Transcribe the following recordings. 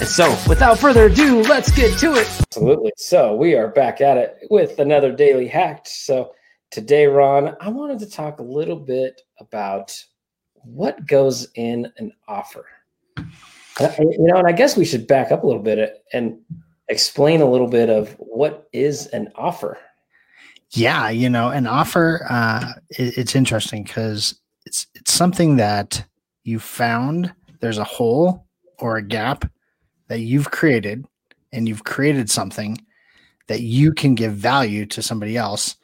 And so, without further ado, let's get to it. Absolutely. So, we are back at it with another daily hack. So, today, Ron, I wanted to talk a little bit about what goes in an offer. Uh, you know, and I guess we should back up a little bit and explain a little bit of what is an offer. Yeah, you know, an offer. Uh, it, it's interesting because it's it's something that you found. There's a hole or a gap that you've created and you've created something that you can give value to somebody else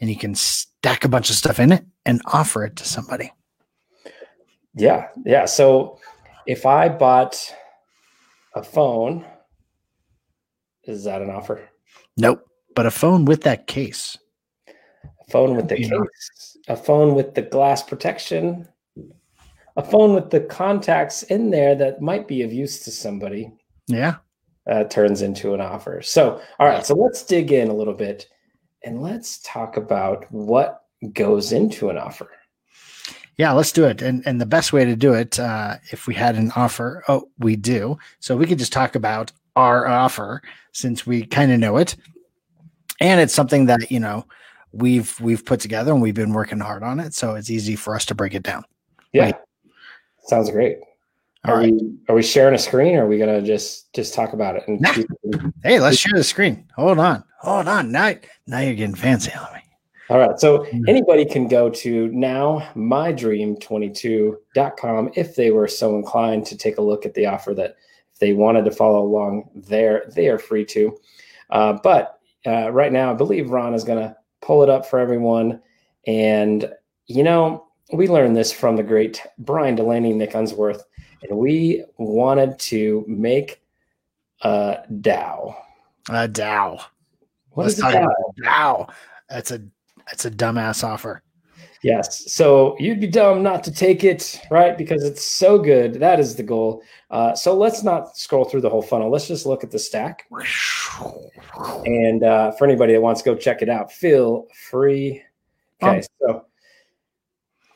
and you can stack a bunch of stuff in it and offer it to somebody. Yeah. Yeah. So if I bought a phone, is that an offer? Nope. But a phone with that case. A phone with the case, a phone with the glass protection, a phone with the contacts in there that might be of use to somebody. Yeah. Uh, turns into an offer. So, all right. So let's dig in a little bit and let's talk about what goes into an offer. Yeah, let's do it. And and the best way to do it, uh, if we had an offer, oh, we do. So we could just talk about our offer since we kind of know it, and it's something that you know we've we've put together and we've been working hard on it. So it's easy for us to break it down. Yeah, right? sounds great. Are right. we are we sharing a screen or are we gonna just just talk about it? And hey, let's share the screen. Hold on, hold on. Now, now you're getting fancy on me. All right. So mm-hmm. anybody can go to nowmydream22.com if they were so inclined to take a look at the offer that if they wanted to follow along there, they are free to. Uh, but uh, right now, I believe Ron is going to pull it up for everyone. And, you know, we learned this from the great Brian Delaney, Nick Unsworth and we wanted to make a DAO. A DAO. What Let's is DAO? DAO. That's a that's a dumbass offer. Yes. So you'd be dumb not to take it, right? Because it's so good. That is the goal. Uh, so let's not scroll through the whole funnel. Let's just look at the stack. And uh, for anybody that wants to go check it out, feel free. Okay. Um, so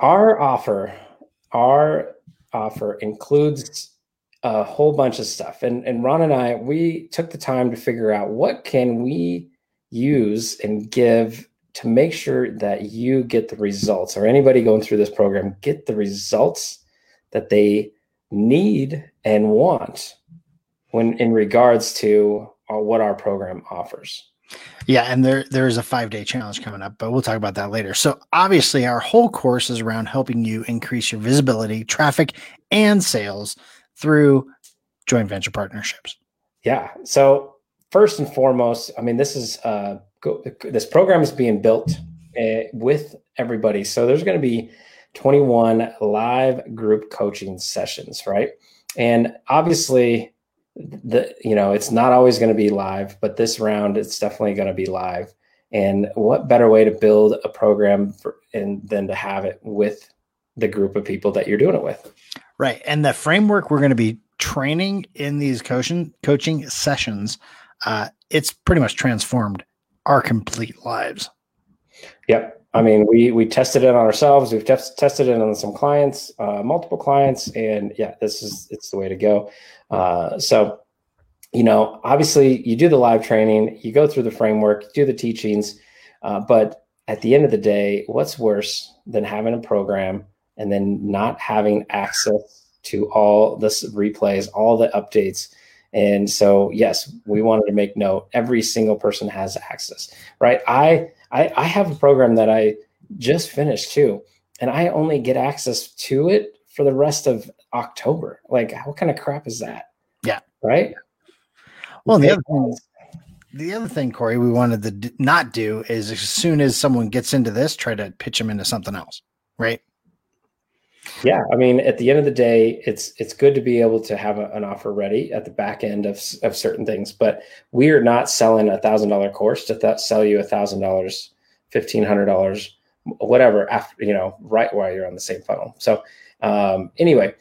our offer, our offer includes a whole bunch of stuff. And and Ron and I, we took the time to figure out what can we use and give to make sure that you get the results or anybody going through this program get the results that they need and want when in regards to uh, what our program offers. Yeah, and there there is a five day challenge coming up, but we'll talk about that later. So obviously, our whole course is around helping you increase your visibility, traffic, and sales through joint venture partnerships. Yeah. So first and foremost, I mean, this is uh, go, this program is being built uh, with everybody. So there's going to be 21 live group coaching sessions, right? And obviously, the you know it's not always going to be live but this round it's definitely going to be live. And what better way to build a program for, and than to have it with the group of people that you're doing it with? Right and the framework we're going to be training in these coaching coaching sessions uh, it's pretty much transformed our complete lives. Yep i mean we we tested it on ourselves we've test, tested it on some clients uh, multiple clients and yeah this is it's the way to go uh, so, you know, obviously you do the live training, you go through the framework, do the teachings, uh, but at the end of the day, what's worse than having a program and then not having access to all the replays, all the updates? And so, yes, we wanted to make note. Every single person has access, right? I I, I have a program that I just finished too, and I only get access to it for the rest of October. Like, what kind of crap is that? Yeah. Right. Well, the other thing, the other thing, Corey, we wanted to not do is as soon as someone gets into this, try to pitch them into something else. Right. Yeah, I mean, at the end of the day, it's it's good to be able to have a, an offer ready at the back end of of certain things. But we are not selling a thousand dollar course to th- sell you a thousand dollars, fifteen hundred dollars, whatever. After you know, right while you're on the same funnel. So um, anyway,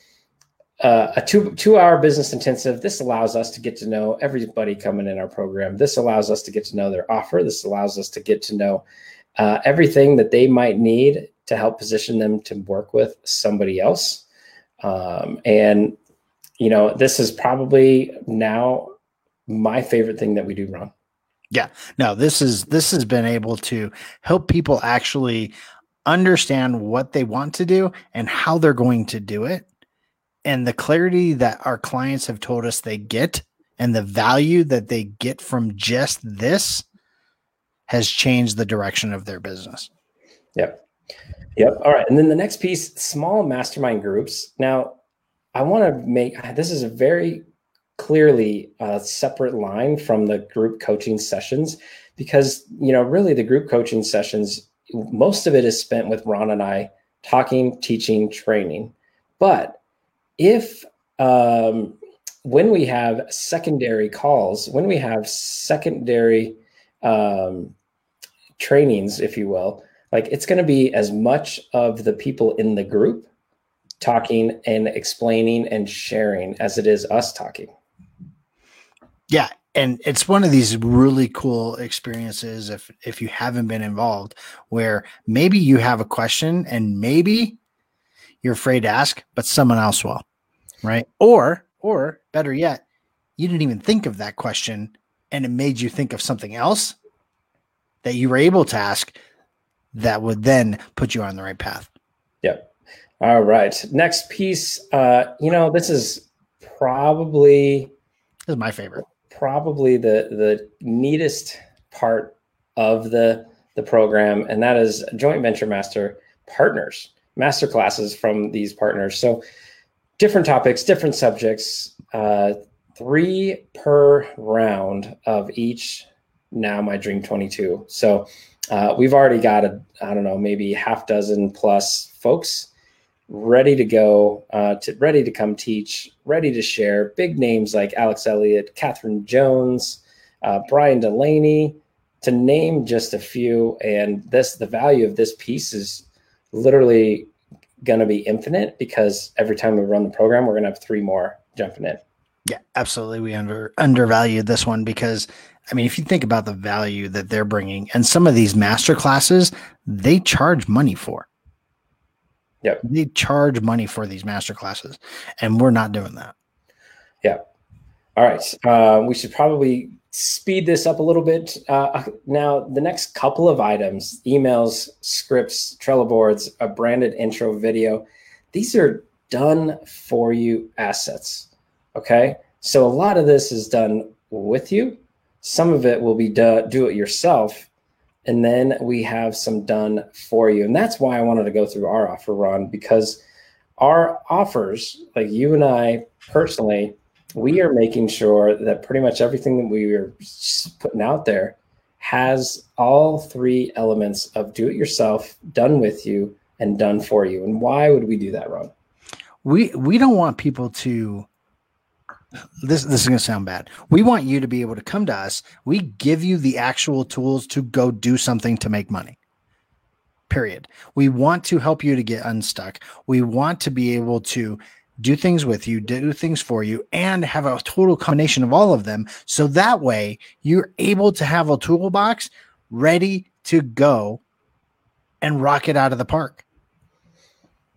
uh, a two two hour business intensive. This allows us to get to know everybody coming in our program. This allows us to get to know their offer. This allows us to get to know uh, everything that they might need to help position them to work with somebody else. Um, and, you know, this is probably now my favorite thing that we do wrong. Yeah, no, this is this has been able to help people actually understand what they want to do and how they're going to do it. And the clarity that our clients have told us they get and the value that they get from just this has changed the direction of their business. Yep. Yep. All right. And then the next piece small mastermind groups. Now, I want to make this is a very clearly a separate line from the group coaching sessions because, you know, really the group coaching sessions, most of it is spent with Ron and I talking, teaching, training. But if, um, when we have secondary calls, when we have secondary um, trainings, if you will, like it's going to be as much of the people in the group talking and explaining and sharing as it is us talking. Yeah, and it's one of these really cool experiences if if you haven't been involved where maybe you have a question and maybe you're afraid to ask but someone else will right or or better yet you didn't even think of that question and it made you think of something else that you were able to ask that would then put you on the right path. Yep. All right. Next piece. Uh, you know, this is probably this is my favorite. Probably the the neatest part of the the program, and that is joint venture master partners, master classes from these partners. So different topics, different subjects, uh, three per round of each. Now my dream 22. So uh, we've already got a I don't know maybe half dozen plus folks ready to go, uh, to ready to come teach, ready to share. Big names like Alex Elliott, Catherine Jones, uh, Brian Delaney, to name just a few. And this the value of this piece is literally going to be infinite because every time we run the program, we're going to have three more jumping in. Yeah, absolutely. We under undervalued this one because I mean, if you think about the value that they're bringing, and some of these master classes, they charge money for. Yep. They charge money for these master classes, and we're not doing that. Yeah. All right. Uh, we should probably speed this up a little bit. Uh, now, the next couple of items emails, scripts, Trello boards, a branded intro video these are done for you assets. Okay. So a lot of this is done with you some of it will be do, do it yourself. And then we have some done for you. And that's why I wanted to go through our offer, Ron, because our offers, like you and I personally, we are making sure that pretty much everything that we are putting out there has all three elements of do it yourself, done with you, and done for you. And why would we do that, Ron? We we don't want people to this this is going to sound bad. We want you to be able to come to us. We give you the actual tools to go do something to make money. Period. We want to help you to get unstuck. We want to be able to do things with you, do things for you, and have a total combination of all of them. So that way you're able to have a toolbox ready to go and rock it out of the park.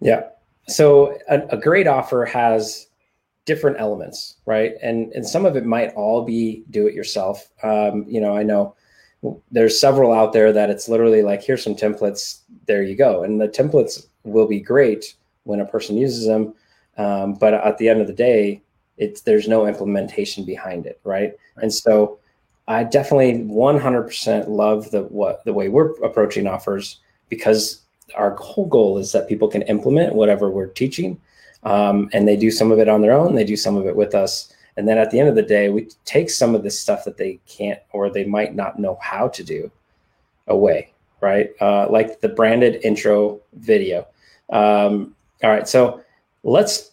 Yeah. So a, a great offer has different elements, right? And and some of it might all be do it yourself. Um, you know, I know there's several out there that it's literally like here's some templates, there you go, and the templates will be great when a person uses them, um, but at the end of the day, it's there's no implementation behind it, right? right. And so I definitely 100% love the what the way we're approaching offers because our whole goal is that people can implement whatever we're teaching um, and they do some of it on their own. They do some of it with us. And then at the end of the day, we take some of this stuff that they can't or they might not know how to do away, right? Uh, like the branded intro video. Um, All right. So let's,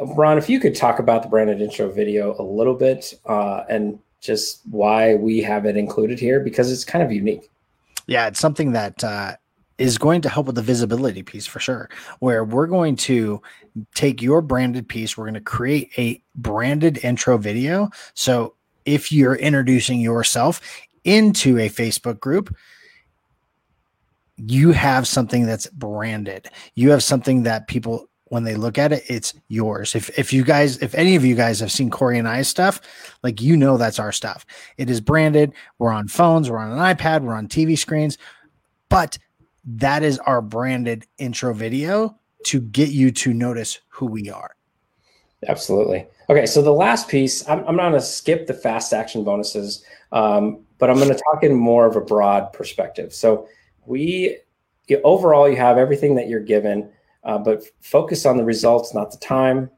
Ron, if you could talk about the branded intro video a little bit uh, and just why we have it included here because it's kind of unique. Yeah, it's something that uh, is going to help with the visibility piece for sure. Where we're going to take your branded piece, we're going to create a branded intro video. So if you're introducing yourself into a Facebook group, you have something that's branded. You have something that people when they look at it, it's yours. If if you guys, if any of you guys have seen Corey and I stuff, like you know that's our stuff. It is branded. We're on phones, we're on an iPad, we're on TV screens, but that is our branded intro video to get you to notice who we are. Absolutely. Okay, so the last piece, I'm, I'm not going to skip the fast action bonuses, um, but I'm going to talk in more of a broad perspective. So we you, overall, you have everything that you're given, uh, but focus on the results, not the time.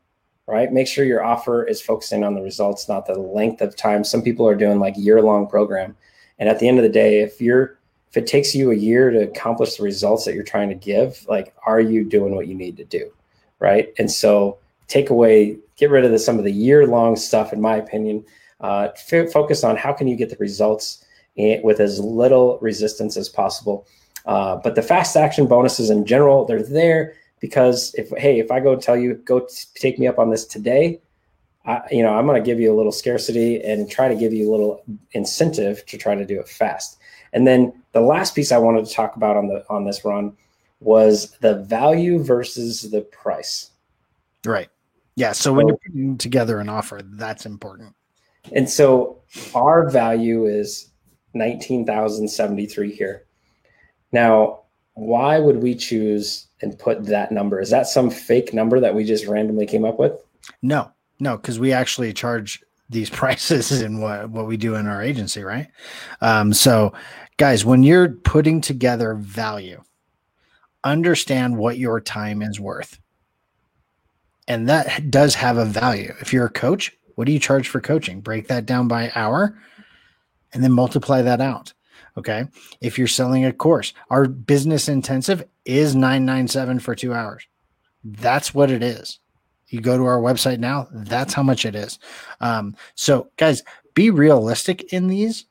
Right. Make sure your offer is focusing on the results, not the length of time. Some people are doing like year long program, and at the end of the day, if you're if it takes you a year to accomplish the results that you're trying to give, like, are you doing what you need to do? Right. And so take away, get rid of the, some of the year long stuff, in my opinion. Uh, f- focus on how can you get the results in, with as little resistance as possible. Uh, but the fast action bonuses in general, they're there because if, hey, if I go tell you, go t- take me up on this today, I, you know, I'm going to give you a little scarcity and try to give you a little incentive to try to do it fast. And then the last piece I wanted to talk about on the on this run was the value versus the price. Right. Yeah. So, so when you're putting together an offer, that's important. And so our value is 19,073 here. Now, why would we choose and put that number? Is that some fake number that we just randomly came up with? No, no, because we actually charge these prices and what, what we do in our agency, right? Um, so, guys, when you're putting together value, understand what your time is worth. And that does have a value. If you're a coach, what do you charge for coaching? Break that down by hour and then multiply that out. Okay. If you're selling a course, our business intensive is 997 for two hours. That's what it is. You go to our website now, that's how much it is. Um, so, guys, be realistic in these,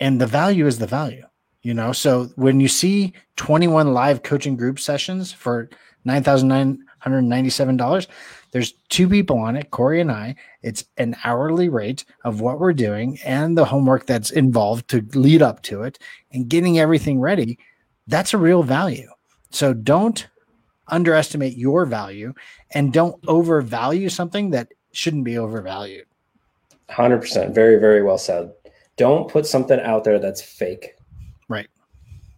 and the value is the value. You know, so when you see 21 live coaching group sessions for $9,997, there's two people on it, Corey and I. It's an hourly rate of what we're doing and the homework that's involved to lead up to it and getting everything ready. That's a real value. So don't underestimate your value and don't overvalue something that shouldn't be overvalued. 100%. Very, very well said. Don't put something out there that's fake. Right.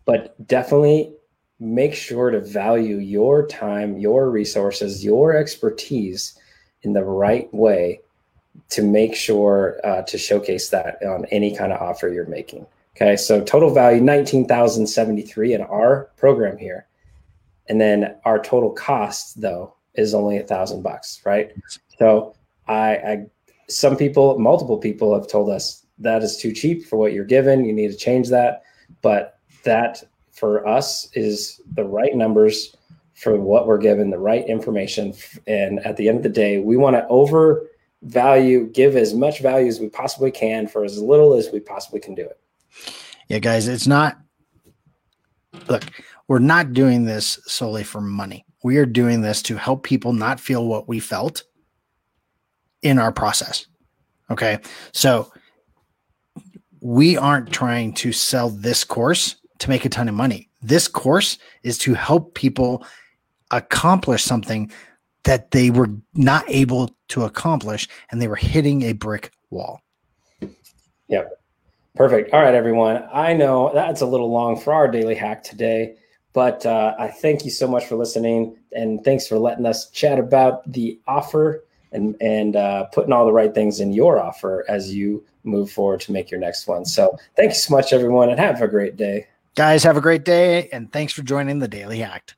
But definitely make sure to value your time, your resources, your expertise in the right way to make sure uh, to showcase that on any kind of offer you're making. Okay, so total value 19,073 in our program here. And then our total cost though is only a thousand bucks, right? So I, I some people, multiple people have told us that is too cheap for what you're given. You need to change that. But that for us is the right numbers for what we're given, the right information. And at the end of the day, we want to overvalue, give as much value as we possibly can for as little as we possibly can do it. Yeah, guys, it's not, look, we're not doing this solely for money. We are doing this to help people not feel what we felt in our process. Okay. So we aren't trying to sell this course to make a ton of money. This course is to help people accomplish something that they were not able to accomplish and they were hitting a brick wall. Yep. Perfect. All right, everyone. I know that's a little long for our daily hack today, but uh, I thank you so much for listening and thanks for letting us chat about the offer and and uh, putting all the right things in your offer as you move forward to make your next one. So thank you so much, everyone, and have a great day. Guys, have a great day and thanks for joining the Daily Hack.